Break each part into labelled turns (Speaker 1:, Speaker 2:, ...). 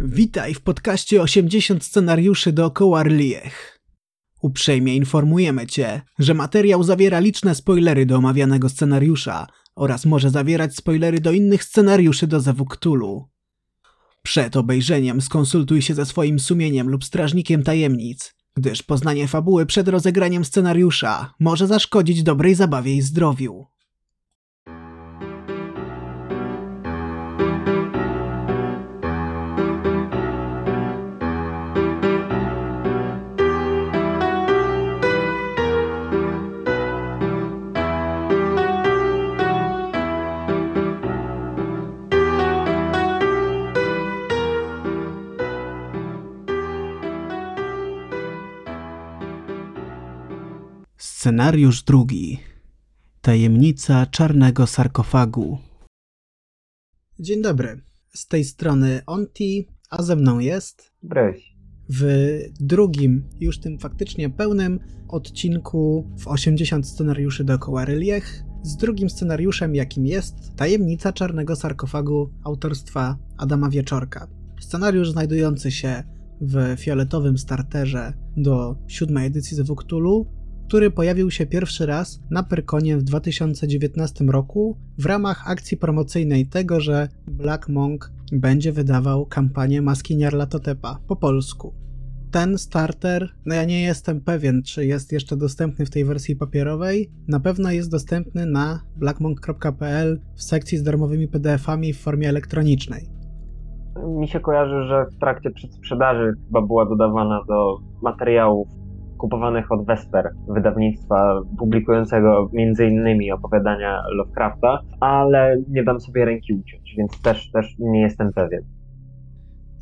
Speaker 1: Witaj w podcaście 80 scenariuszy dookoła Rliech. Uprzejmie informujemy Cię, że materiał zawiera liczne spoilery do omawianego scenariusza oraz może zawierać spoilery do innych scenariuszy do Zewu Cthulhu. Przed obejrzeniem skonsultuj się ze swoim sumieniem lub strażnikiem tajemnic, gdyż poznanie fabuły przed rozegraniem scenariusza może zaszkodzić dobrej zabawie i zdrowiu. Scenariusz drugi. Tajemnica czarnego sarkofagu. Dzień dobry. Z tej strony Onti, a ze mną jest
Speaker 2: Bryś.
Speaker 1: w drugim, już tym faktycznie pełnym odcinku w 80 scenariuszy dookoła Ryliech, z drugim scenariuszem, jakim jest Tajemnica czarnego sarkofagu autorstwa Adama Wieczorka. Scenariusz znajdujący się w fioletowym starterze do siódmej edycji z Cthulhu, który pojawił się pierwszy raz na Pyrkonie w 2019 roku w ramach akcji promocyjnej tego, że Black Monk będzie wydawał kampanię Maski Nyarlathotepa po polsku. Ten starter, no ja nie jestem pewien, czy jest jeszcze dostępny w tej wersji papierowej. Na pewno jest dostępny na blackmonk.pl w sekcji z darmowymi PDF-ami w formie elektronicznej.
Speaker 2: Mi się kojarzy, że w trakcie przedsprzedaży chyba była dodawana do materiałów kupowanych od Vesper, wydawnictwa publikującego m.in. opowiadania Lovecrafta, ale nie dam sobie ręki uciąć, więc też, też nie jestem pewien.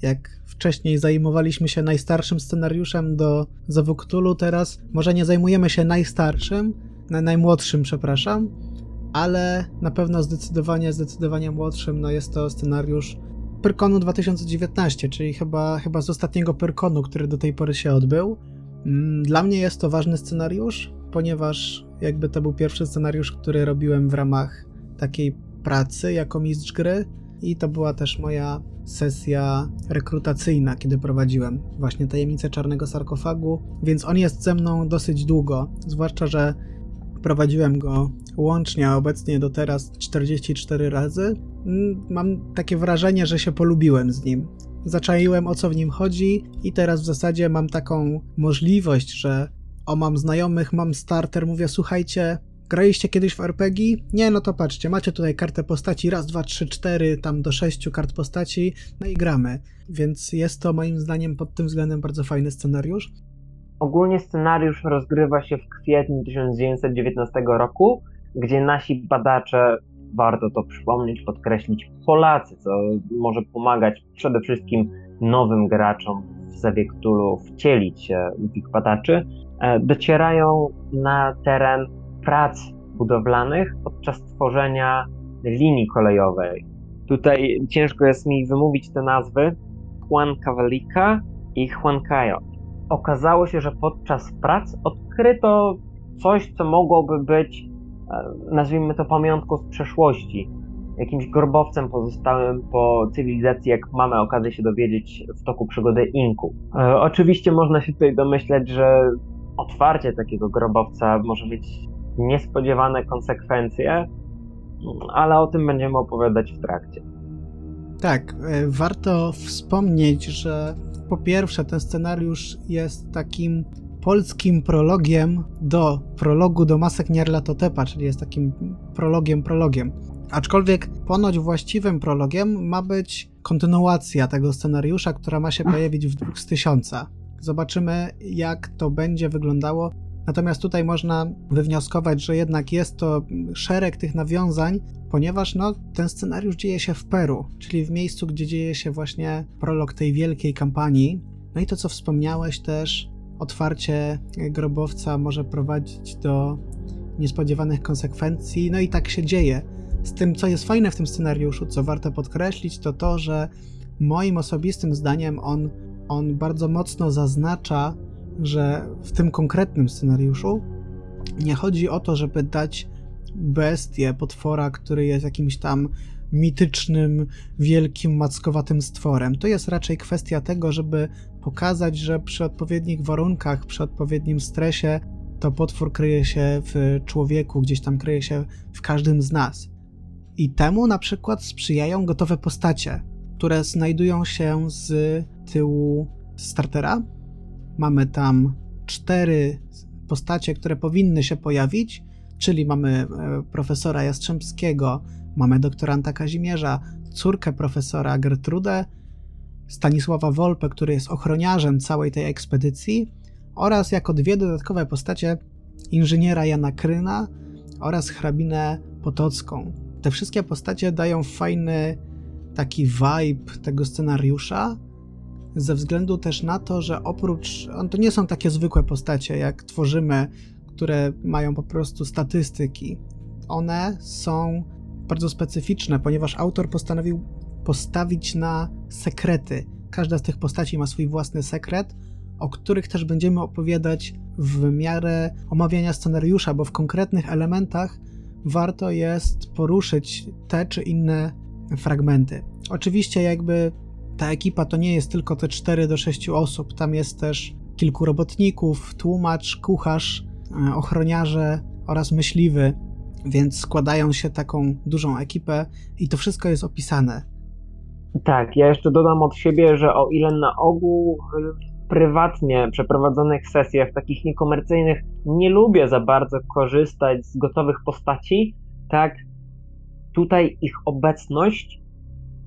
Speaker 1: Jak wcześniej zajmowaliśmy się najstarszym scenariuszem do Zawuktulu, teraz może nie zajmujemy się najstarszym, na najmłodszym, przepraszam, ale na pewno zdecydowanie, zdecydowanie młodszym no jest to scenariusz Pyrkonu 2019, czyli chyba, chyba z ostatniego Pyrkonu, który do tej pory się odbył. Mm, Dla mnie jest to ważny scenariusz, ponieważ jakby to był pierwszy scenariusz, który robiłem w ramach takiej pracy jako mistrz gry i to była też moja sesja rekrutacyjna, kiedy prowadziłem właśnie Tajemnicę Czarnego Sarkofagu, więc on jest ze mną dosyć długo, zwłaszcza, że prowadziłem go łącznie, obecnie do teraz 44 razy. Mm, Mam takie wrażenie, że się polubiłem z nim. Zaczaiłem o co w nim chodzi i teraz w zasadzie mam taką możliwość, że o mam znajomych, mam starter, mówię słuchajcie, graliście kiedyś w RPG? Nie, no to patrzcie, macie tutaj kartę postaci, raz, dwa, trzy, cztery, tam do sześciu kart postaci, no i gramy. Więc jest to moim zdaniem pod tym względem bardzo fajny scenariusz.
Speaker 2: Ogólnie scenariusz rozgrywa się w kwietniu 1919 roku, gdzie nasi badacze, warto to przypomnieć, podkreślić, Polacy, co może pomagać przede wszystkim nowym graczom w Zewie Cthulhu wcielić się w ich badaczy, e, docierają na teren prac budowlanych podczas tworzenia linii kolejowej. Tutaj ciężko jest mi wymówić te nazwy. Juan Cavalica i Juan Cayo. Okazało się, że podczas prac odkryto coś, co mogłoby być, nazwijmy to pamiątką z przeszłości. Jakimś grobowcem pozostałym po cywilizacji, jak mamy okazję się dowiedzieć w toku przygody Inku. E, Oczywiście można się tutaj domyśleć, że otwarcie takiego grobowca może mieć niespodziewane konsekwencje, ale o tym będziemy opowiadać w trakcie.
Speaker 1: Tak, e, warto wspomnieć, że po pierwsze ten scenariusz jest takim polskim prologiem do prologu do Masek Nyarlathotepa, czyli jest takim prologiem prologiem. Aczkolwiek ponoć właściwym prologiem ma być kontynuacja tego scenariusza, która ma się pojawić w dwóch z tysiąca. Zobaczymy, jak to będzie wyglądało. Natomiast tutaj można wywnioskować, że jednak jest to szereg tych nawiązań, ponieważ no, ten scenariusz dzieje się w Peru, czyli w miejscu, gdzie dzieje się właśnie prolog tej wielkiej kampanii. No i to, co wspomniałeś też, otwarcie grobowca może prowadzić do niespodziewanych konsekwencji, no i tak się dzieje. Z tym, co jest fajne w tym scenariuszu, co warto podkreślić, to to, że moim osobistym zdaniem on, on bardzo mocno zaznacza, że w tym konkretnym scenariuszu nie chodzi o to, żeby dać bestię, potwora, który jest jakimś tam mitycznym, wielkim, mackowatym stworem. To jest raczej kwestia tego, żeby pokazać, że przy odpowiednich warunkach, przy odpowiednim stresie, to potwór kryje się w człowieku, gdzieś tam kryje się w każdym z nas. I temu na przykład sprzyjają gotowe postacie, które znajdują się z tyłu startera. Mamy tam cztery postacie, które powinny się pojawić, czyli mamy e, profesora Jastrzębskiego, mamy doktoranta Kazimierza, córkę profesora Gertrudę, Stanisława Wolpę, który jest ochroniarzem całej tej ekspedycji, oraz jako dwie dodatkowe postacie inżyniera Jana Kryna oraz hrabinę Potocką. Te wszystkie postacie dają fajny taki vibe tego scenariusza, ze względu też na to, że oprócz. To nie są takie zwykłe postacie, jak tworzymy, które mają po prostu statystyki. One są bardzo specyficzne, ponieważ autor postanowił postawić na sekrety. Każda z tych postaci ma swój własny sekret, o których też będziemy opowiadać w miarę omawiania scenariusza, bo w konkretnych elementach warto jest poruszyć te czy inne fragmenty. Oczywiście, jakby ta ekipa to nie jest tylko te 4 do 6 osób, tam jest też kilku robotników, tłumacz, kucharz, e, ochroniarze oraz myśliwy, więc składają się taką dużą ekipę i to wszystko jest opisane.
Speaker 2: Tak, ja jeszcze dodam od siebie, że o ile na ogół w prywatnie przeprowadzonych sesjach, takich niekomercyjnych, nie lubię za bardzo korzystać z gotowych postaci, tak tutaj ich obecność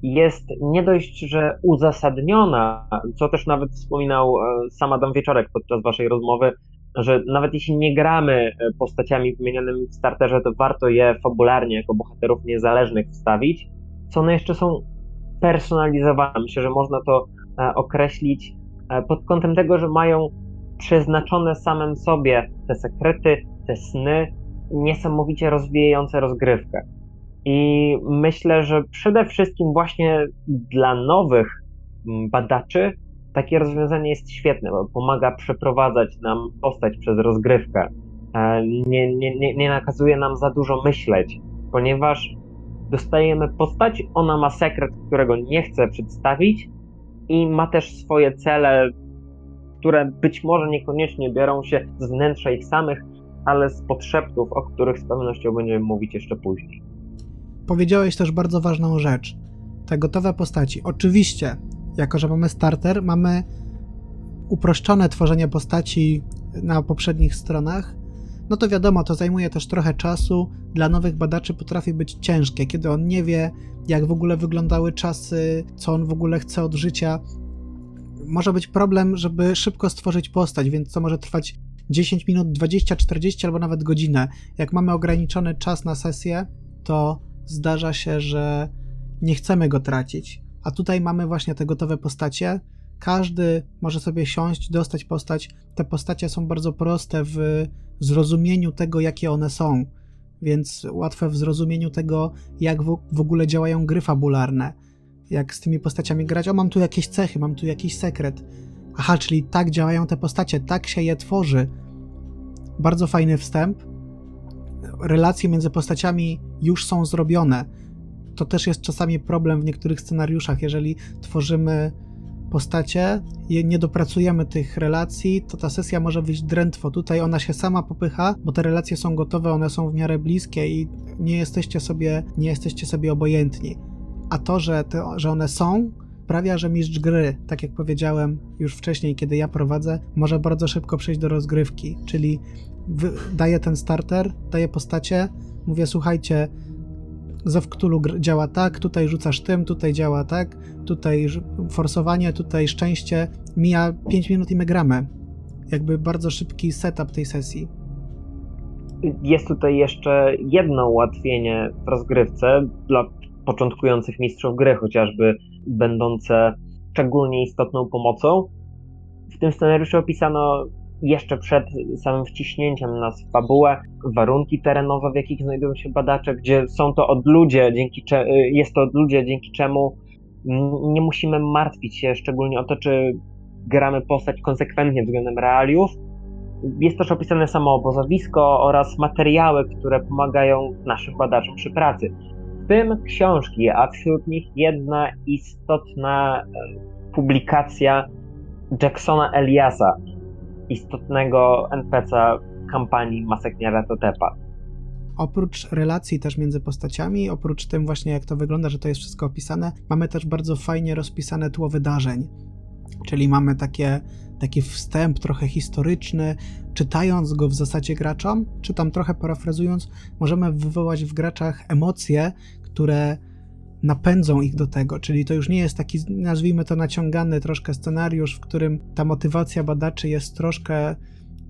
Speaker 2: jest nie dość, że uzasadniona, co też nawet wspominał e, sam Adam Wieczorek podczas waszej rozmowy, że nawet jeśli nie gramy e, postaciami wymienionymi w starterze, to warto je fabularnie jako bohaterów niezależnych wstawić, co one jeszcze są personalizowane. Myślę, że można to e, określić pod kątem tego, że mają przeznaczone samym sobie te sekrety, te sny, niesamowicie rozwijające rozgrywkę. I myślę, że przede wszystkim właśnie dla nowych mm, badaczy takie rozwiązanie jest świetne, bo pomaga przeprowadzać nam postać przez rozgrywkę. E, nie, nie, nie, nie nakazuje nam za dużo myśleć, ponieważ dostajemy postać, ona ma sekret, którego nie chce przedstawić i ma też swoje cele, które być może niekoniecznie biorą się z wnętrza ich samych, ale z podszeptów, o których z pewnością będziemy mówić jeszcze później.
Speaker 1: Powiedziałeś też bardzo ważną rzecz. Te gotowe postaci. Oczywiście, jako że mamy starter, mamy uproszczone tworzenie postaci na poprzednich stronach, no to wiadomo, to zajmuje też trochę czasu. Dla nowych badaczy potrafi być ciężkie, kiedy on nie wie, jak w ogóle wyglądały czasy, co on w ogóle chce od życia. Może być problem, żeby szybko stworzyć postać, więc to może trwać 10 minut, 20, 40 albo nawet godzinę. Jak mamy ograniczony czas na sesję, to zdarza się, że nie chcemy go tracić. A tutaj mamy właśnie te gotowe postacie. Każdy może sobie siąść, dostać postać. Te postacie są bardzo proste w zrozumieniu tego, jakie one są, więc łatwe w zrozumieniu tego, jak w, ogóle działają gry fabularne. Jak z tymi postaciami grać. O, mam tu jakieś cechy, mam tu jakiś sekret. Aha, czyli tak działają te postacie, tak się je tworzy. Bardzo fajny wstęp relacje między postaciami już są zrobione. To też jest czasami problem w niektórych scenariuszach. Jeżeli tworzymy postacie, nie dopracujemy tych relacji, to ta sesja może wyjść drętwo. Tutaj ona się sama popycha, bo te relacje są gotowe, one są w miarę bliskie i nie jesteście sobie, nie jesteście sobie obojętni. A to, że, to, że one są, sprawia, że mistrz gry, tak jak powiedziałem już wcześniej, kiedy ja prowadzę, może bardzo szybko przejść do rozgrywki, czyli daję ten starter, daję postacie, mówię słuchajcie, Zew Cthulhu działa tak, tutaj rzucasz tym, tutaj działa tak, tutaj forsowanie, tutaj szczęście, mija 5 minut i my gramy. Jakby bardzo szybki setup tej sesji.
Speaker 2: Jest tutaj jeszcze jedno ułatwienie w rozgrywce dla początkujących mistrzów gry, chociażby będące szczególnie istotną pomocą. W tym scenariuszu opisano jeszcze przed samym wciśnięciem nas w fabułę, warunki terenowe, w jakich znajdują się badacze, gdzie są to odludzie, dzięki cze- jest to odludzie, dzięki czemu nie musimy martwić się szczególnie o to, czy gramy postać konsekwentnie względem realiów. Jest też opisane samo obozowisko oraz materiały, które pomagają naszym badaczom przy pracy. tym książki, a wśród nich jedna istotna publikacja Jacksona Eliasa, istotnego NPC kampanii Masek Nyarlathotepa.
Speaker 1: Oprócz relacji też między postaciami, oprócz tym właśnie jak to wygląda, że to jest wszystko opisane, mamy też bardzo fajnie rozpisane tło wydarzeń. Czyli mamy takie, taki wstęp trochę historyczny, czytając go w zasadzie graczom, czy tam trochę parafrazując, możemy wywołać w graczach emocje, które napędzą ich do tego, czyli to już nie jest taki, nazwijmy to naciągany troszkę scenariusz, w którym ta motywacja badaczy jest troszkę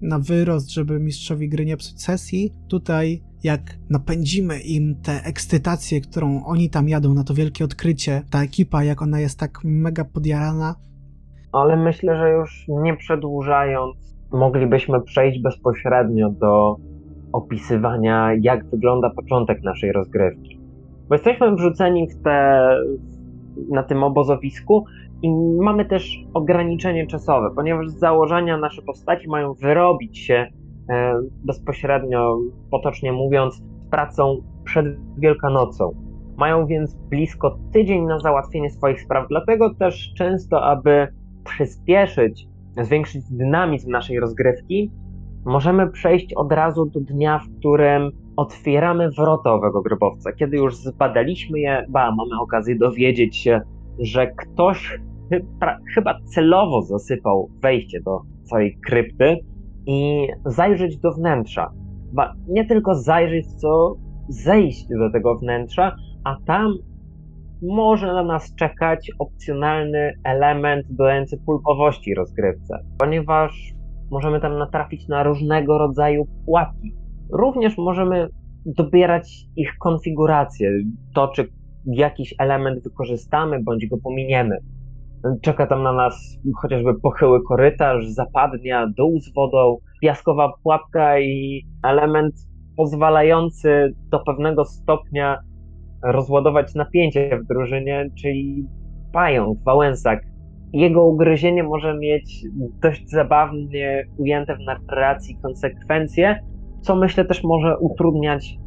Speaker 1: na wyrost, żeby mistrzowi gry nie psuć sesji. Tutaj jak napędzimy im tę ekscytację, którą oni tam jadą na to wielkie odkrycie, ta ekipa, jak ona jest tak mega podjarana,
Speaker 2: Ale myślę, że już nie przedłużając, moglibyśmy przejść bezpośrednio do opisywania, jak wygląda początek naszej rozgrywki. Bo jesteśmy wrzuceni w te, na tym obozowisku i mamy też ograniczenie czasowe, ponieważ z założenia nasze postaci mają wyrobić się bezpośrednio, potocznie mówiąc, pracą przed Wielkanocą. Mają więc blisko tydzień na załatwienie swoich spraw, dlatego też często, aby przyspieszyć, zwiększyć dynamizm naszej rozgrywki, możemy przejść od razu do dnia, w którym otwieramy wrota owego grobowca. Kiedy już zbadaliśmy je, ba, mamy okazję dowiedzieć się, że ktoś chyba celowo zasypał wejście do całej krypty i zajrzeć do wnętrza. Ba, nie tylko zajrzeć, co zejść do tego wnętrza, a tam może na nas czekać opcjonalny element dodający pulpowości rozgrywce, ponieważ możemy tam natrafić na różnego rodzaju pułapki. Również możemy dobierać ich konfigurację, to czy jakiś element wykorzystamy bądź go pominiemy. Czeka tam na nas chociażby pochyły korytarz, zapadnia, dół z wodą, piaskowa pułapka i element pozwalający do pewnego stopnia rozładować napięcie w drużynie, czyli pająk, wałęsak. Jego ugryzienie może mieć dość zabawnie ujęte w narracji konsekwencje, co myślę też może utrudniać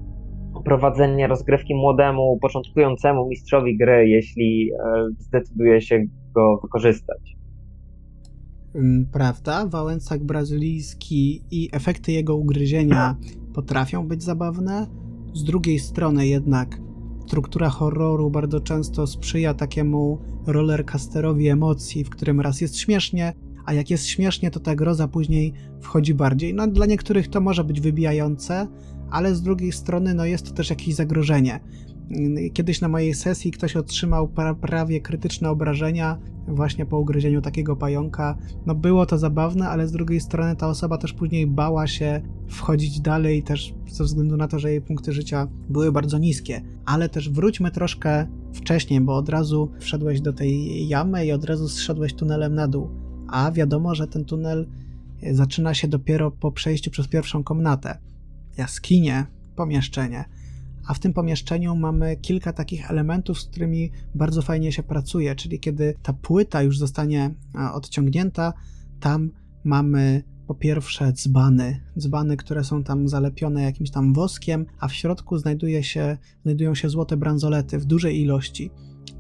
Speaker 2: prowadzenie rozgrywki młodemu, początkującemu mistrzowi gry, jeśli e, zdecyduje się go wykorzystać.
Speaker 1: Ym, prawda, wałęsak brazylijski i efekty jego ugryzienia potrafią być zabawne. Z drugiej strony jednak struktura horroru bardzo często sprzyja takiemu rollercasterowi emocji, w którym raz jest śmiesznie, a jak jest śmiesznie, to ta groza później wchodzi bardziej. No dla niektórych to może być wybijające, ale z drugiej strony no jest to też jakieś zagrożenie. Kiedyś na mojej sesji ktoś otrzymał pra prawie krytyczne obrażenia właśnie po ugryzieniu takiego pająka. No było to zabawne, ale z drugiej strony ta osoba też później bała się wchodzić dalej, też ze względu na to, że jej punkty życia były bardzo niskie. Ale też wróćmy troszkę wcześniej, bo od razu wszedłeś do tej jamy i od razu zszedłeś tunelem na dół. A wiadomo, że ten tunel zaczyna się dopiero po przejściu przez pierwszą komnatę. Jaskinie, pomieszczenie a w tym pomieszczeniu mamy kilka takich elementów, z którymi bardzo fajnie się pracuje, czyli kiedy ta płyta już zostanie odciągnięta, tam mamy po pierwsze dzbany, dzbany, które są tam zalepione jakimś tam woskiem, a w środku znajduje się, znajdują się złote bransolety w dużej ilości.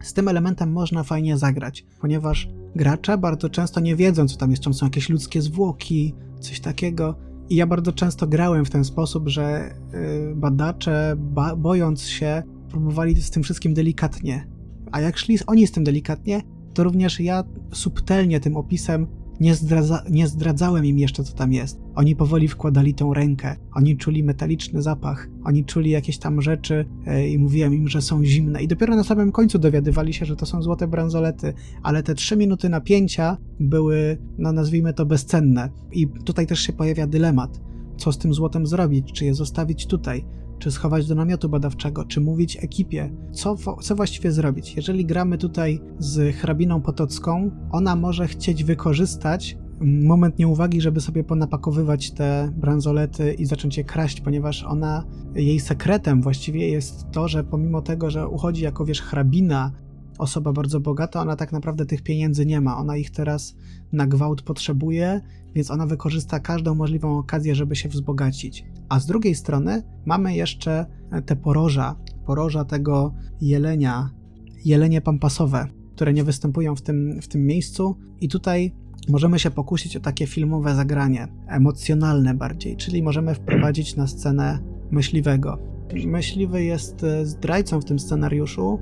Speaker 1: Z tym elementem można fajnie zagrać, ponieważ gracze bardzo często nie wiedzą, co tam jest, czy są jakieś ludzkie zwłoki, coś takiego, i ja bardzo często grałem w ten sposób, że y, badacze, ba bojąc się, próbowali z tym wszystkim delikatnie. A jak szli oni z tym delikatnie, to również ja subtelnie tym opisem nie, zdradza, nie zdradzałem im jeszcze, co tam jest. Oni powoli wkładali tą rękę, oni czuli metaliczny zapach, oni czuli jakieś tam rzeczy yy, i mówiłem im, że są zimne. I dopiero na samym końcu dowiadywali się, że to są złote bransolety, ale te trzy minuty napięcia były, no nazwijmy to, bezcenne. I tutaj też się pojawia dylemat. Co z tym złotem zrobić? Czy je zostawić tutaj? czy schować do namiotu badawczego, czy mówić ekipie, co, co właściwie zrobić. Jeżeli gramy tutaj z hrabiną potocką, ona może chcieć wykorzystać moment nieuwagi, żeby sobie ponapakowywać te bransolety i zacząć je kraść, ponieważ ona, jej sekretem właściwie jest to, że pomimo tego, że uchodzi jako, wiesz, hrabina, osoba bardzo bogata, ona tak naprawdę tych pieniędzy nie ma. Ona ich teraz na gwałt potrzebuje, więc ona wykorzysta każdą możliwą okazję, żeby się wzbogacić. A z drugiej strony mamy jeszcze te poroża, zaporoża tego jelenia, jelenie pampasowe, które nie występują w tym, w tym miejscu. I tutaj możemy się pokusić o takie filmowe zagranie, emocjonalne bardziej, czyli możemy wprowadzić na scenę myśliwego. Myśliwy jest e, zdrajcą w tym scenariuszu,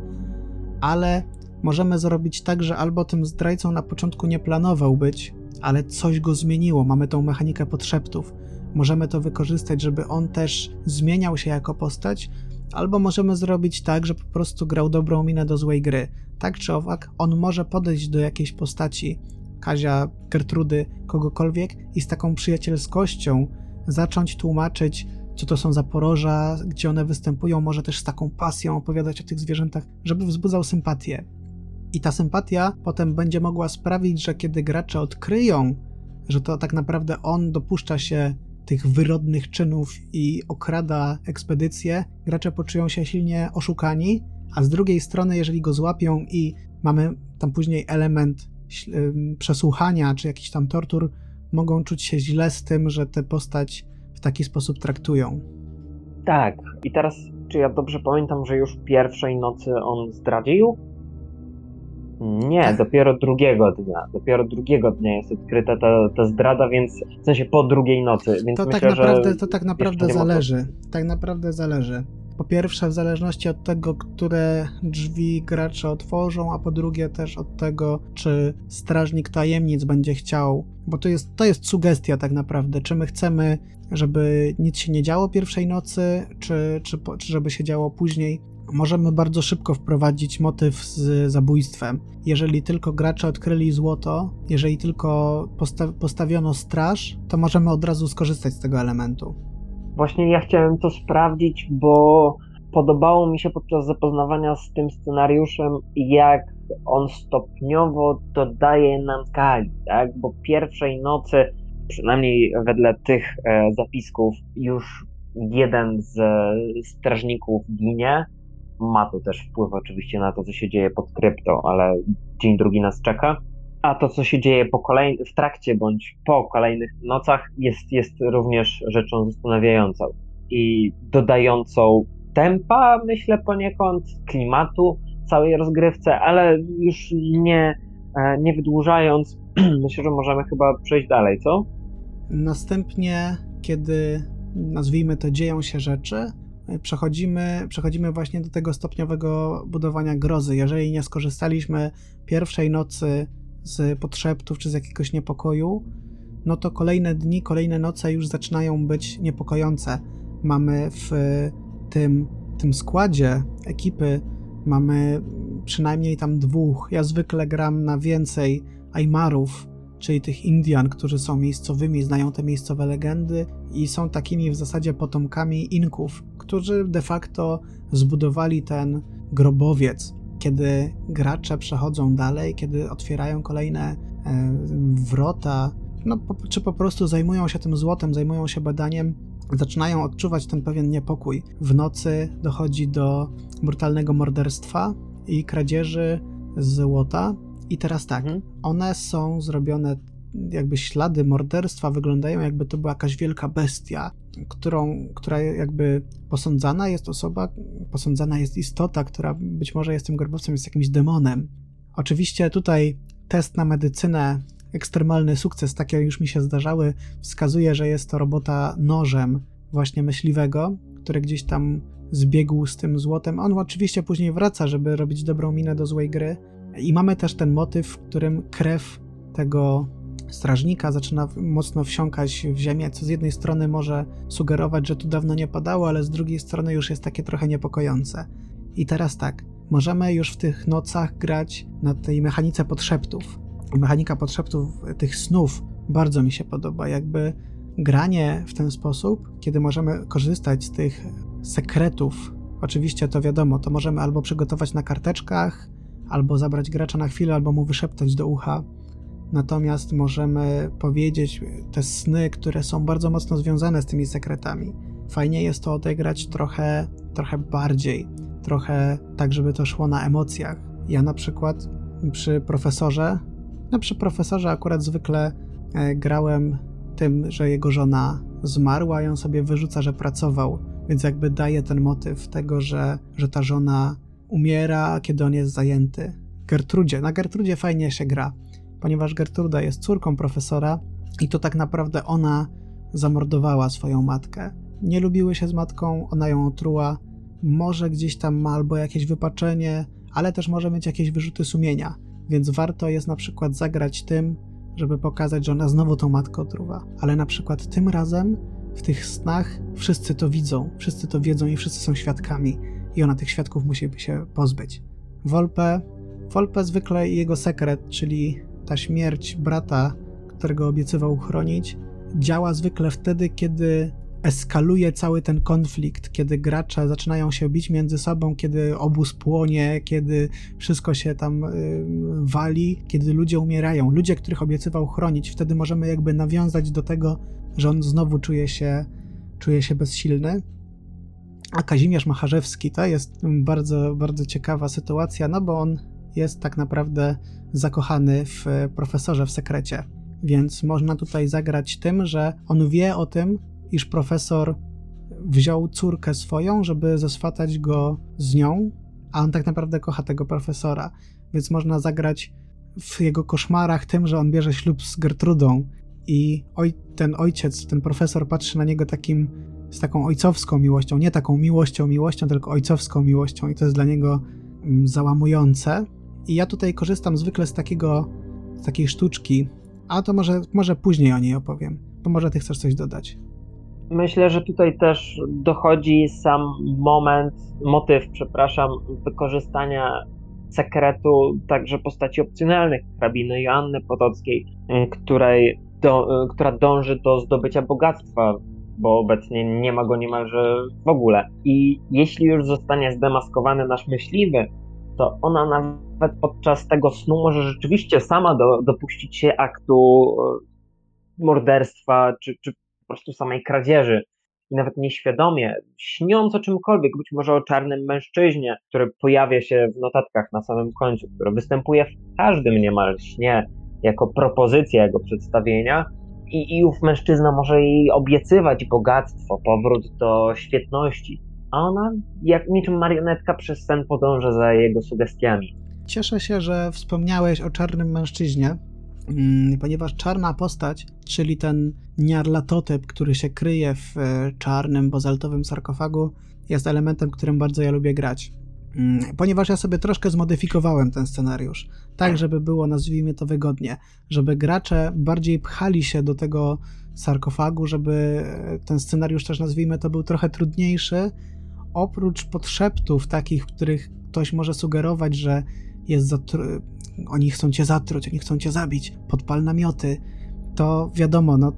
Speaker 1: ale możemy zrobić tak, że albo tym zdrajcą na początku nie planował być, ale coś go zmieniło. Mamy tą mechanikę podszeptów. Możemy to wykorzystać, żeby on też zmieniał się jako postać, albo możemy zrobić tak, że po prostu grał dobrą minę do złej gry. Tak czy owak, on może podejść do jakiejś postaci, Kazia, Gertrudy, kogokolwiek i z taką przyjacielskością zacząć tłumaczyć, co to są za poroża, gdzie one występują, może też z taką pasją opowiadać o tych zwierzętach, żeby wzbudzał sympatię. I ta sympatia potem będzie mogła sprawić, że kiedy gracze odkryją, że to tak naprawdę on dopuszcza się tych wyrodnych czynów i okrada ekspedycję, gracze poczują się silnie oszukani, a z drugiej strony, jeżeli go złapią i mamy tam później element przesłuchania czy jakiś tam tortur, mogą czuć się źle z tym, że tę postać w taki sposób traktują.
Speaker 2: Tak. I teraz, czy ja dobrze pamiętam, że już pierwszej nocy on zdradził? Nie,
Speaker 1: Tak.
Speaker 2: dopiero drugiego dnia. Dopiero drugiego dnia jest odkryta ta, ta zdrada, więc w sensie po drugiej nocy. Więc
Speaker 1: To
Speaker 2: myślę,
Speaker 1: tak naprawdę, to tak naprawdę zależy. Tak naprawdę zależy. Po pierwsze, w zależności od tego, które drzwi gracze otworzą, a po drugie też od tego, czy strażnik tajemnic będzie chciał, bo to jest, to jest sugestia tak naprawdę, czy my chcemy, żeby nic się nie działo pierwszej nocy, czy, czy, czy żeby się działo później. Możemy bardzo szybko wprowadzić motyw z zabójstwem. Jeżeli tylko gracze odkryli złoto, jeżeli tylko posta- postawiono straż, to możemy od razu skorzystać z tego elementu.
Speaker 2: Właśnie ja chciałem to sprawdzić, bo podobało mi się podczas zapoznawania z tym scenariuszem, jak on stopniowo dodaje nam skali, tak? Bo pierwszej nocy, przynajmniej wedle tych e, zapisków, już jeden z e, strażników ginie. Ma to też wpływ oczywiście na to, co się dzieje pod krypto, ale dzień drugi nas czeka. A to, co się dzieje po kolej... w trakcie bądź po kolejnych nocach, jest, jest również rzeczą zastanawiającą i dodającą tempa, myślę poniekąd, klimatu całej rozgrywce, ale już nie, e, nie wydłużając, myślę, że możemy chyba przejść dalej, co?
Speaker 1: Następnie, kiedy nazwijmy to dzieją się rzeczy, przechodzimy, przechodzimy właśnie do tego stopniowego budowania grozy. Jeżeli nie skorzystaliśmy pierwszej nocy z podszeptów czy z jakiegoś niepokoju, no to kolejne dni, kolejne noce już zaczynają być niepokojące. Mamy w tym, tym składzie ekipy mamy przynajmniej tam dwóch. Ja zwykle gram na więcej Aymarów, czyli tych Indian, którzy są miejscowymi, znają te miejscowe legendy i są takimi w zasadzie potomkami Inków, którzy de facto zbudowali ten grobowiec. Kiedy gracze przechodzą dalej, kiedy otwierają kolejne e, wrota, no, czy po prostu zajmują się tym złotem, zajmują się badaniem, zaczynają odczuwać ten pewien niepokój. W nocy dochodzi do brutalnego morderstwa i kradzieży złota. I teraz tak,
Speaker 2: Mhm.
Speaker 1: one są zrobione, jakby ślady morderstwa wyglądają, jakby to była jakaś wielka bestia, którą, która jakby posądzana jest osoba, posądzana jest istota, która być może jest tym grobowcem, jest jakimś demonem. Oczywiście tutaj test na medycynę, ekstremalny sukces, takie już mi się zdarzały, wskazuje, że jest to robota nożem właśnie myśliwego, który gdzieś tam zbiegł z tym złotem. On oczywiście później wraca, żeby robić dobrą minę do złej gry. I mamy też ten motyw, w którym krew tego strażnika zaczyna mocno wsiąkać w ziemię, co z jednej strony może sugerować, że tu dawno nie padało, ale z drugiej strony już jest takie trochę niepokojące. I teraz tak, możemy już w tych nocach grać na tej mechanice podszeptów. Mechanika podszeptów tych snów bardzo mi się podoba, jakby granie w ten sposób, kiedy możemy korzystać z tych sekretów. Oczywiście to wiadomo, to możemy albo przygotować na karteczkach, albo zabrać gracza na chwilę, albo mu wyszeptać do ucha. Natomiast możemy powiedzieć te sny, które są bardzo mocno związane z tymi sekretami. Fajnie jest to odegrać trochę, trochę bardziej, trochę tak, żeby to szło na emocjach. Ja na przykład przy profesorze, no przy profesorze akurat zwykle e, grałem tym, że jego żona zmarła i on sobie wyrzuca, że pracował Więc jakby daje ten motyw tego, że, że ta żona umiera, kiedy on jest zajęty. Gertrudzie. Na Gertrudzie fajnie się gra, ponieważ Gertruda jest córką profesora i to tak naprawdę ona zamordowała swoją matkę. Nie lubiły się z matką, ona ją otruła. Może gdzieś tam ma albo jakieś wypaczenie, ale też może mieć jakieś wyrzuty sumienia. Więc warto jest na przykład zagrać tym, żeby pokazać, że ona znowu tą matkę otruwa. Ale na przykład tym razem w tych snach wszyscy to widzą, wszyscy to wiedzą i wszyscy są świadkami i ona tych świadków musi się pozbyć. Wolpe, Wolpe zwykle jego sekret, czyli ta śmierć brata, którego obiecywał chronić, działa zwykle wtedy, kiedy eskaluje cały ten konflikt, kiedy gracze zaczynają się bić między sobą, kiedy obóz płonie, kiedy wszystko się tam y, wali, kiedy ludzie umierają. Ludzie, których obiecywał chronić, wtedy możemy jakby nawiązać do tego, że on znowu czuje się, czuje się bezsilny. A Kazimierz Macharzewski to jest bardzo, bardzo ciekawa sytuacja, no bo on jest tak naprawdę zakochany w profesorze w sekrecie. Więc można tutaj zagrać tym, że on wie o tym, iż profesor wziął córkę swoją, żeby zeswatać go z nią, a on tak naprawdę kocha tego profesora. Więc można zagrać w jego koszmarach tym, że on bierze ślub z Gertrudą i oj, ten ojciec, ten profesor patrzy na niego takim, z taką ojcowską miłością, nie taką miłością, miłością, tylko ojcowską miłością i to jest dla niego mm, załamujące. I ja tutaj korzystam zwykle z takiego, z takiej sztuczki, a to może, może później o niej opowiem, bo może ty chcesz coś dodać.
Speaker 2: Myślę, że tutaj też dochodzi sam moment, motyw, przepraszam, wykorzystania sekretu także postaci opcjonalnych hrabiny Joanny Potockiej, y, której do, y, która dąży do zdobycia bogactwa, bo obecnie nie ma go niemalże w ogóle. I jeśli już zostanie zdemaskowany nasz myśliwy, to ona nawet podczas tego snu może rzeczywiście sama do, dopuścić się aktu y, morderstwa czy, czy po prostu samej kradzieży. I nawet nieświadomie, śniąc o czymkolwiek, być może o czarnym mężczyźnie, który pojawia się w notatkach na samym końcu, który występuje w każdym niemal śnie jako propozycja jego przedstawienia, i, i ów mężczyzna może jej obiecywać bogactwo, powrót do świetności, a ona, jak niczym marionetka, przez sen podąża za jego sugestiami.
Speaker 1: Cieszę się, że wspomniałeś o czarnym mężczyźnie, Mm, ponieważ czarna postać, czyli ten Nyarlathotep, który się kryje w e, czarnym, bazaltowym sarkofagu, jest elementem, którym bardzo ja lubię grać. Mm, ponieważ ja sobie troszkę zmodyfikowałem ten scenariusz, tak żeby było, nazwijmy to wygodnie, żeby gracze bardziej pchali się do tego sarkofagu, żeby e, ten scenariusz też, nazwijmy to, był trochę trudniejszy. Oprócz podszeptów takich, których ktoś może sugerować, że jest zatru- oni chcą cię zatruć, oni chcą cię zabić, podpal namioty, to wiadomo, no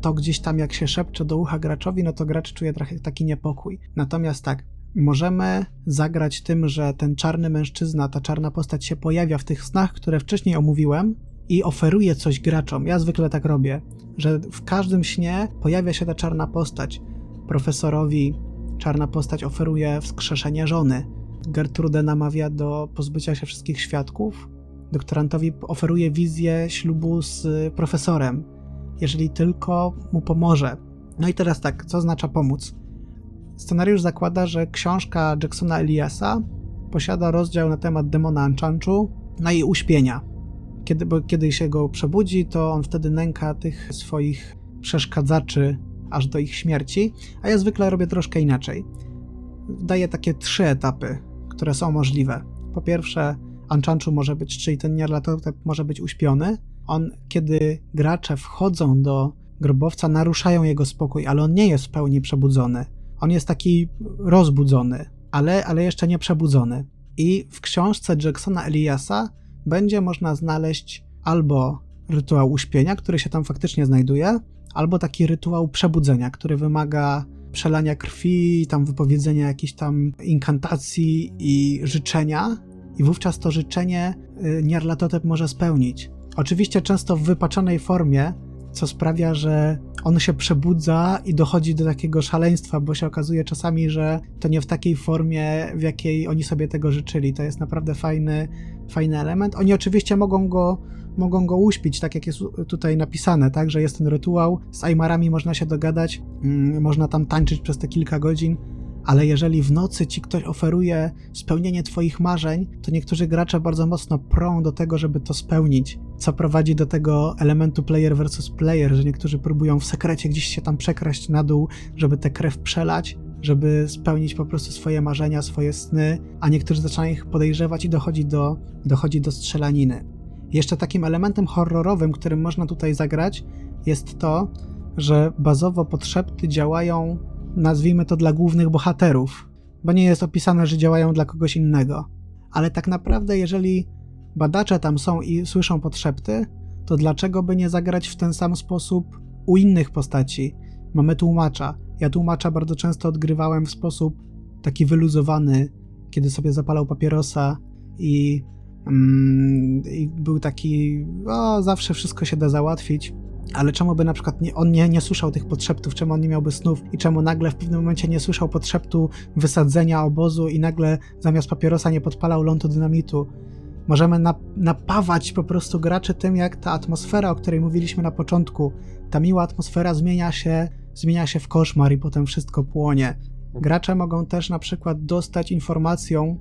Speaker 1: to gdzieś tam jak się szepcze do ucha graczowi, no to gracz czuje trochę taki niepokój. Natomiast tak, możemy zagrać tym, że ten czarny mężczyzna, ta czarna postać się pojawia w tych snach, które wcześniej omówiłem i oferuje coś graczom. Ja zwykle tak robię, że w każdym śnie pojawia się ta czarna postać. Profesorowi czarna postać oferuje wskrzeszenie żony. Gertrudę namawia do pozbycia się wszystkich świadków, doktorantowi oferuje wizję ślubu z profesorem, jeżeli tylko mu pomoże. No i teraz tak, co oznacza pomóc? Scenariusz zakłada, że książka Jacksona Eliasa posiada rozdział na temat demona Anchanchu, na jej uśpienia. Kiedy, bo kiedy się go przebudzi, to on wtedy nęka tych swoich przeszkadzaczy aż do ich śmierci, a ja zwykle robię troszkę inaczej. Daję takie trzy etapy, które są możliwe. Po pierwsze, Anchanchu może być, czyli ten Nyarlathotep może być uśpiony. On, kiedy gracze wchodzą do grobowca, naruszają jego spokój, ale on nie jest w pełni przebudzony. On jest taki rozbudzony, ale, ale jeszcze nie przebudzony. I w książce Jacksona Eliasa będzie można znaleźć albo rytuał uśpienia, który się tam faktycznie znajduje, albo taki rytuał przebudzenia, który wymaga przelania krwi, tam wypowiedzenia jakichś tam inkantacji i życzenia, i wówczas to życzenie y, Nyarlathotep może spełnić. Oczywiście często w wypaczonej formie, co sprawia, że on się przebudza i dochodzi do takiego szaleństwa, bo się okazuje czasami, że to nie w takiej formie, w jakiej oni sobie tego życzyli. To jest naprawdę fajny, fajny element. Oni oczywiście mogą go mogą go uśpić, tak jak jest tutaj napisane, tak, że jest ten rytuał, z Aymarami można się dogadać, mm, można tam tańczyć przez te kilka godzin, ale jeżeli w nocy ci ktoś oferuje spełnienie twoich marzeń, to niektórzy gracze bardzo mocno prą do tego, żeby to spełnić, co prowadzi do tego elementu player versus player, że niektórzy próbują w sekrecie gdzieś się tam przekraść na dół, żeby tę krew przelać, żeby spełnić po prostu swoje marzenia, swoje sny, a niektórzy zaczynają ich podejrzewać i dochodzi do, dochodzi do strzelaniny. Jeszcze takim elementem horrorowym, którym można tutaj zagrać, jest to, że bazowo podszepty działają, nazwijmy to dla głównych bohaterów, bo nie jest opisane, że działają dla kogoś innego. Ale tak naprawdę, jeżeli badacze tam są i słyszą podszepty, to dlaczego by nie zagrać w ten sam sposób u innych postaci? Mamy tłumacza. Ja tłumacza bardzo często odgrywałem w sposób taki wyluzowany, kiedy sobie zapalał papierosa i, i był taki, o, zawsze wszystko się da załatwić. Ale czemu by na przykład nie, on nie, nie słyszał tych podszeptów, czemu on nie miałby snów i czemu nagle w pewnym momencie nie słyszał podszeptu wysadzenia obozu i nagle zamiast papierosa nie podpalał lądu dynamitu? Możemy na, napawać po prostu graczy tym, jak ta atmosfera, o której mówiliśmy na początku, ta miła atmosfera zmienia się, zmienia się w koszmar i potem wszystko płonie. Gracze mogą też na przykład dostać informacją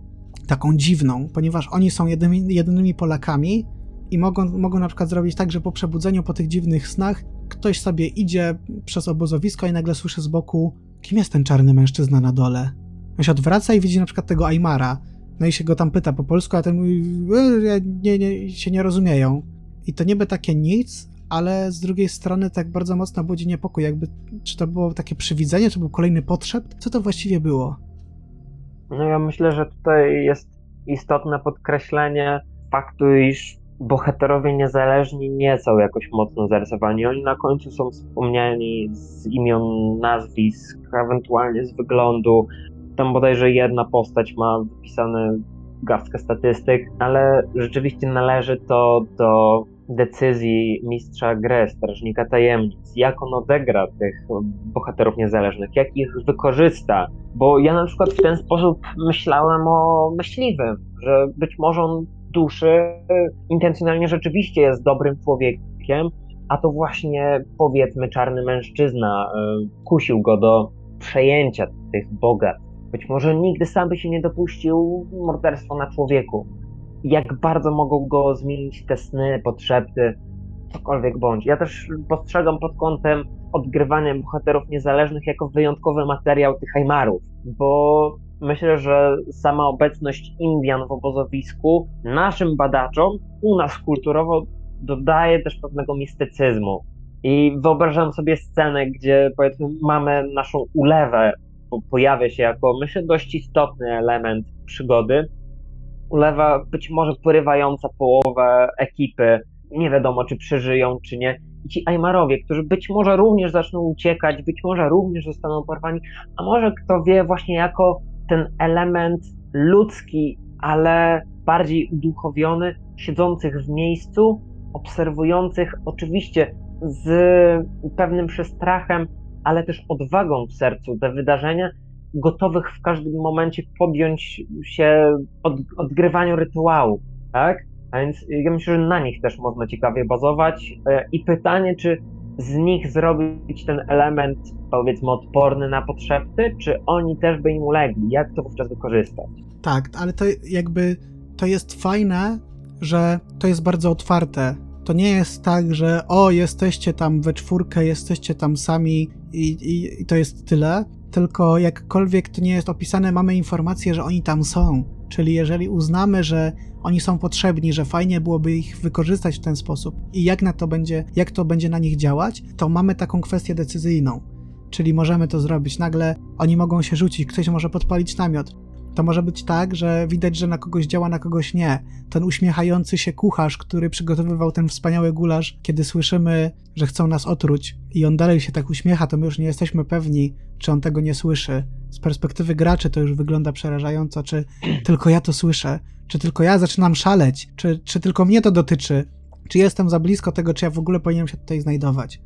Speaker 1: taką dziwną, ponieważ oni są jedynymi, Polakami i mogą, mogą na przykład zrobić tak, że po przebudzeniu po tych dziwnych snach ktoś sobie idzie przez obozowisko i nagle słyszy z boku, kim jest ten czarny mężczyzna na dole. On się odwraca i widzi na przykład tego Aymara. No i się go tam pyta po polsku, a ten mówi, "E, nie, nie, się nie rozumieją. I to niby takie nic, ale z drugiej strony tak bardzo mocno budzi niepokój, jakby czy to było takie przywidzenie, czy był kolejny potrzeb? Co to właściwie było?
Speaker 2: No ja myślę, że tutaj jest istotne podkreślenie faktu, iż bohaterowie niezależni nie są jakoś mocno zarysowani. Oni na końcu są wspomniani z imion, nazwisk, ewentualnie z wyglądu. Tam bodajże jedna postać ma wypisane garstkę statystyk, ale rzeczywiście należy to do decyzji mistrza gry, strażnika tajemnic, jak on odegra tych bohaterów niezależnych, jak ich wykorzysta. Bo ja na przykład w ten sposób myślałem o myśliwym, że być może on duszy intencjonalnie rzeczywiście jest dobrym człowiekiem, a to właśnie powiedzmy czarny mężczyzna y, kusił go do przejęcia tych bogactw. Być może nigdy sam by się nie dopuścił morderstwa na człowieku. Jak bardzo mogą go zmienić te sny, potrzeby, cokolwiek bądź. Ja też postrzegam pod kątem odgrywania bohaterów niezależnych jako wyjątkowy materiał tych Heimarów, bo myślę, że sama obecność Indian w obozowisku naszym badaczom, u nas kulturowo, dodaje też pewnego mistycyzmu. I wyobrażam sobie scenę, gdzie powiedzmy mamy naszą ulewę, bo pojawia się jako, myślę, dość istotny element przygody. Ulewa być może porywająca połowę ekipy, nie wiadomo czy przeżyją, czy nie. I ci Ajmarowie, którzy być może również zaczną uciekać, być może również zostaną porwani, a może kto wie, właśnie jako ten element ludzki, ale bardziej uduchowiony, siedzących w miejscu, obserwujących oczywiście z pewnym przestrachem, ale też odwagą w sercu te wydarzenia, gotowych w każdym momencie podjąć się od, odgrywaniu rytuału, tak? A więc ja myślę, że na nich też można ciekawie bazować. E, I pytanie, czy z nich zrobić ten element, powiedzmy, odporny na potrzeby, czy oni też by im ulegli? Jak to wówczas wykorzystać?
Speaker 1: Tak, ale to jakby to jest fajne, że to jest bardzo otwarte. To nie jest tak, że o, jesteście tam we czwórkę, jesteście tam sami i, i, i to jest tyle, tylko jakkolwiek to nie jest opisane, mamy informację, że oni tam są. Czyli jeżeli uznamy, że oni są potrzebni, że fajnie byłoby ich wykorzystać w ten sposób i jak na to będzie, jak to będzie na nich działać, to mamy taką kwestię decyzyjną. Czyli możemy to zrobić. Nagle oni mogą się rzucić, ktoś może podpalić namiot. To może być tak, że widać, że na kogoś działa, na kogoś nie. Ten uśmiechający się kucharz, który przygotowywał ten wspaniały gulasz, kiedy słyszymy, że chcą nas otruć i on dalej się tak uśmiecha, to my już nie jesteśmy pewni, czy on tego nie słyszy. Z perspektywy graczy to już wygląda przerażająco, czy tylko ja to słyszę, czy tylko ja zaczynam szaleć, czy, czy tylko mnie to dotyczy, czy jestem za blisko tego, czy ja w ogóle powinienem się tutaj znajdować.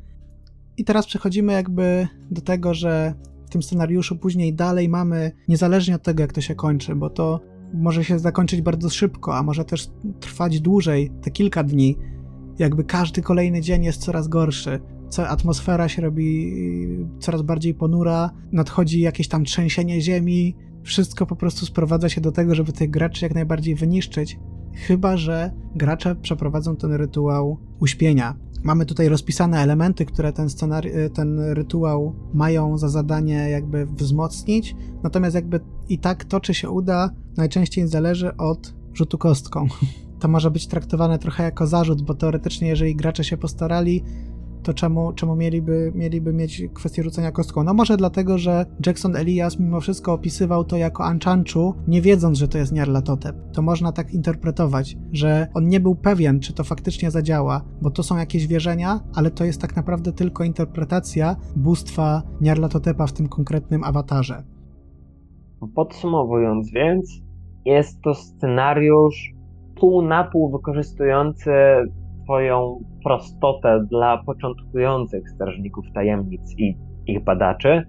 Speaker 1: I teraz przechodzimy jakby do tego, że w tym scenariuszu później dalej mamy, niezależnie od tego, jak to się kończy, bo to może się zakończyć bardzo szybko, a może też trwać dłużej, te kilka dni. jakby każdy kolejny dzień jest coraz gorszy. Co, atmosfera się robi y, coraz bardziej ponura, nadchodzi jakieś tam trzęsienie ziemi. Wszystko po prostu sprowadza się do tego, żeby tych graczy jak najbardziej wyniszczyć. Chyba, że gracze przeprowadzą ten rytuał uśpienia. Mamy tutaj rozpisane elementy, które ten, scenari- y, ten rytuał mają za zadanie jakby wzmocnić, natomiast jakby i tak to, czy się uda, najczęściej zależy od rzutu kostką. To może być traktowane trochę jako zarzut, bo teoretycznie, jeżeli gracze się postarali, to czemu, czemu mieliby, mieliby mieć kwestię rzucenia kostką? No może dlatego, że Jackson Elias mimo wszystko opisywał to jako Anchanchu, nie wiedząc, że to jest Nyarlathotep. To można tak interpretować, że on nie był pewien, czy to faktycznie zadziała, bo to są jakieś wierzenia, ale to jest tak naprawdę tylko interpretacja bóstwa Nyarlathotepa w tym konkretnym awatarze.
Speaker 2: Podsumowując więc, jest to scenariusz pół na pół wykorzystujący swoją prostotę dla początkujących strażników tajemnic i ich badaczy,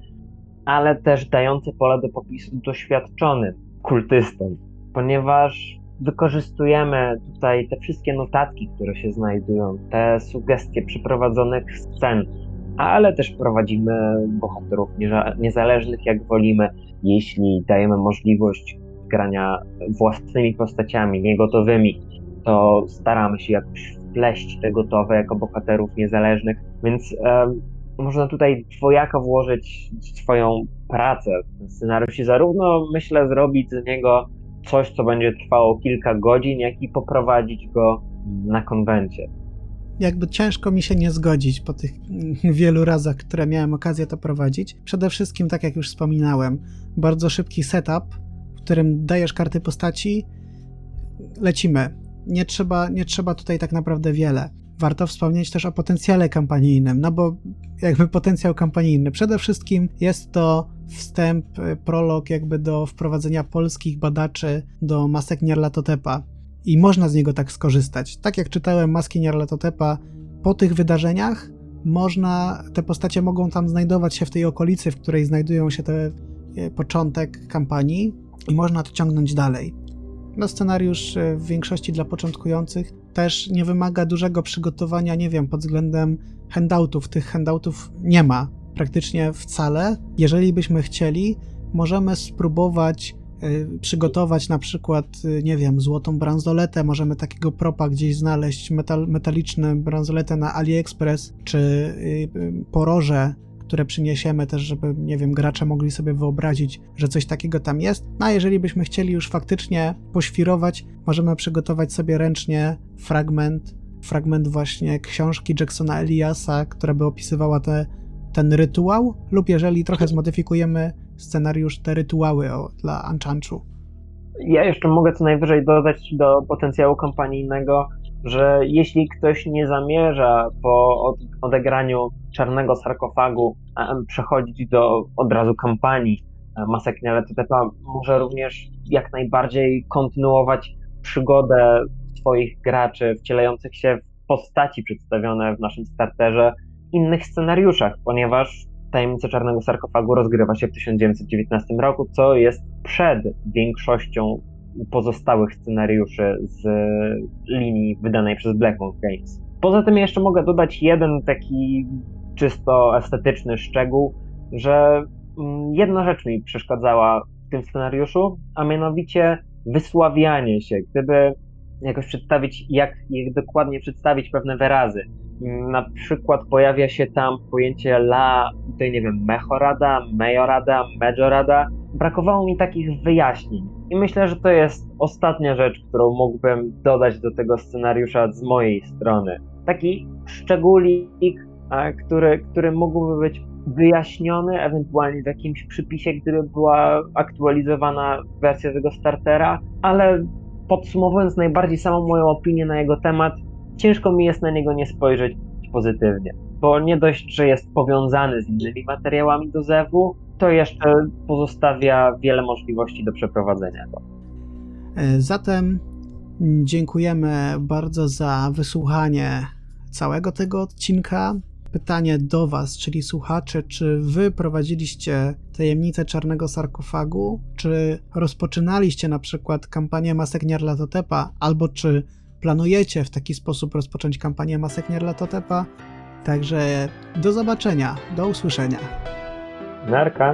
Speaker 2: ale też dający pole do popisu doświadczonym kultystom, ponieważ wykorzystujemy tutaj te wszystkie notatki, które się znajdują, te sugestie przeprowadzonych scen, ale też prowadzimy bohaterów niezależnych jak wolimy, jeśli dajemy możliwość grania własnymi postaciami, niegotowymi, to staramy się jakoś wpleść te gotowe jako bohaterów niezależnych, więc um, można tutaj dwojako włożyć swoją pracę w ten scenariusz i zarówno myślę zrobić z niego coś, co będzie trwało kilka godzin, jak i poprowadzić go na konwencie.
Speaker 1: Jakby ciężko mi się nie zgodzić po tych wielu razach, które miałem okazję to prowadzić. Przede wszystkim, tak jak już wspominałem, bardzo szybki setup, w którym dajesz karty postaci, lecimy nie trzeba, nie trzeba tutaj tak naprawdę wiele. Warto wspomnieć też o potencjale kampanijnym, no bo jakby potencjał kampanijny. Przede wszystkim jest to wstęp, y, prolog jakby do wprowadzenia polskich badaczy do masek Nierlatotepa i można z niego tak skorzystać. Tak jak czytałem maski Nierlatotepa, po tych wydarzeniach można, te postacie mogą tam znajdować się w tej okolicy, w której znajdują się te y, początek kampanii i można to ciągnąć dalej. No, scenariusz e, w większości dla początkujących też nie wymaga dużego przygotowania, nie wiem, pod względem handoutów. Tych handoutów nie ma praktycznie wcale. Jeżeli byśmy chcieli, możemy spróbować y, przygotować na przykład, y, nie wiem, złotą bransoletę, możemy takiego propa gdzieś znaleźć, metal, metaliczne bransoletę na AliExpress, czy poroże które przyniesiemy też, żeby, nie wiem, gracze mogli sobie wyobrazić, że coś takiego tam jest. No a jeżeli byśmy chcieli już faktycznie poświrować, możemy przygotować sobie ręcznie fragment, fragment właśnie książki Jacksona Eliasa, która by opisywała te, ten rytuał, lub jeżeli trochę zmodyfikujemy scenariusz, te rytuały o, dla Anchanchu.
Speaker 2: Ja jeszcze mogę co najwyżej dodać do potencjału kampanijnego że jeśli ktoś nie zamierza po odegraniu czarnego sarkofagu przechodzić do od razu kampanii Masek Nyarlathotep może również jak najbardziej kontynuować przygodę swoich graczy wcielających się w postaci przedstawione w naszym starterze innych scenariuszach, ponieważ Tajemnica Czarnego Sarkofagu rozgrywa się w 1919 roku, co jest przed większością pozostałych scenariuszy z linii wydanej przez Blackmore Games. Poza tym jeszcze mogę dodać jeden taki czysto estetyczny szczegół, że mm, jedna rzecz mi przeszkadzała w tym scenariuszu, a mianowicie wysławianie się. Gdyby jakoś przedstawić, jak, jak dokładnie przedstawić pewne wyrazy. Na przykład pojawia się tam pojęcie la, tutaj nie wiem, mechorada, majorada, majorada. Brakowało mi takich wyjaśnień. I myślę, że to jest ostatnia rzecz, którą mógłbym dodać do tego scenariusza z mojej strony. Taki szczególik, który, który mógłby być wyjaśniony ewentualnie w jakimś przypisie, gdyby była aktualizowana wersja tego startera, ale podsumowując najbardziej samą moją opinię na jego temat, ciężko mi jest na niego nie spojrzeć pozytywnie, bo nie dość, że jest powiązany z innymi materiałami do zewu, to jeszcze pozostawia wiele możliwości do przeprowadzenia go.
Speaker 1: E, zatem dziękujemy bardzo za wysłuchanie całego tego odcinka. Pytanie do Was, czyli słuchacze, czy Wy prowadziliście tajemnicę czarnego sarkofagu? Czy rozpoczynaliście na przykład kampanię Masek Nyarlathotepa? Albo czy planujecie w taki sposób rozpocząć kampanię Masek Nierlatotepa. Także do zobaczenia, do usłyszenia.
Speaker 2: Narka.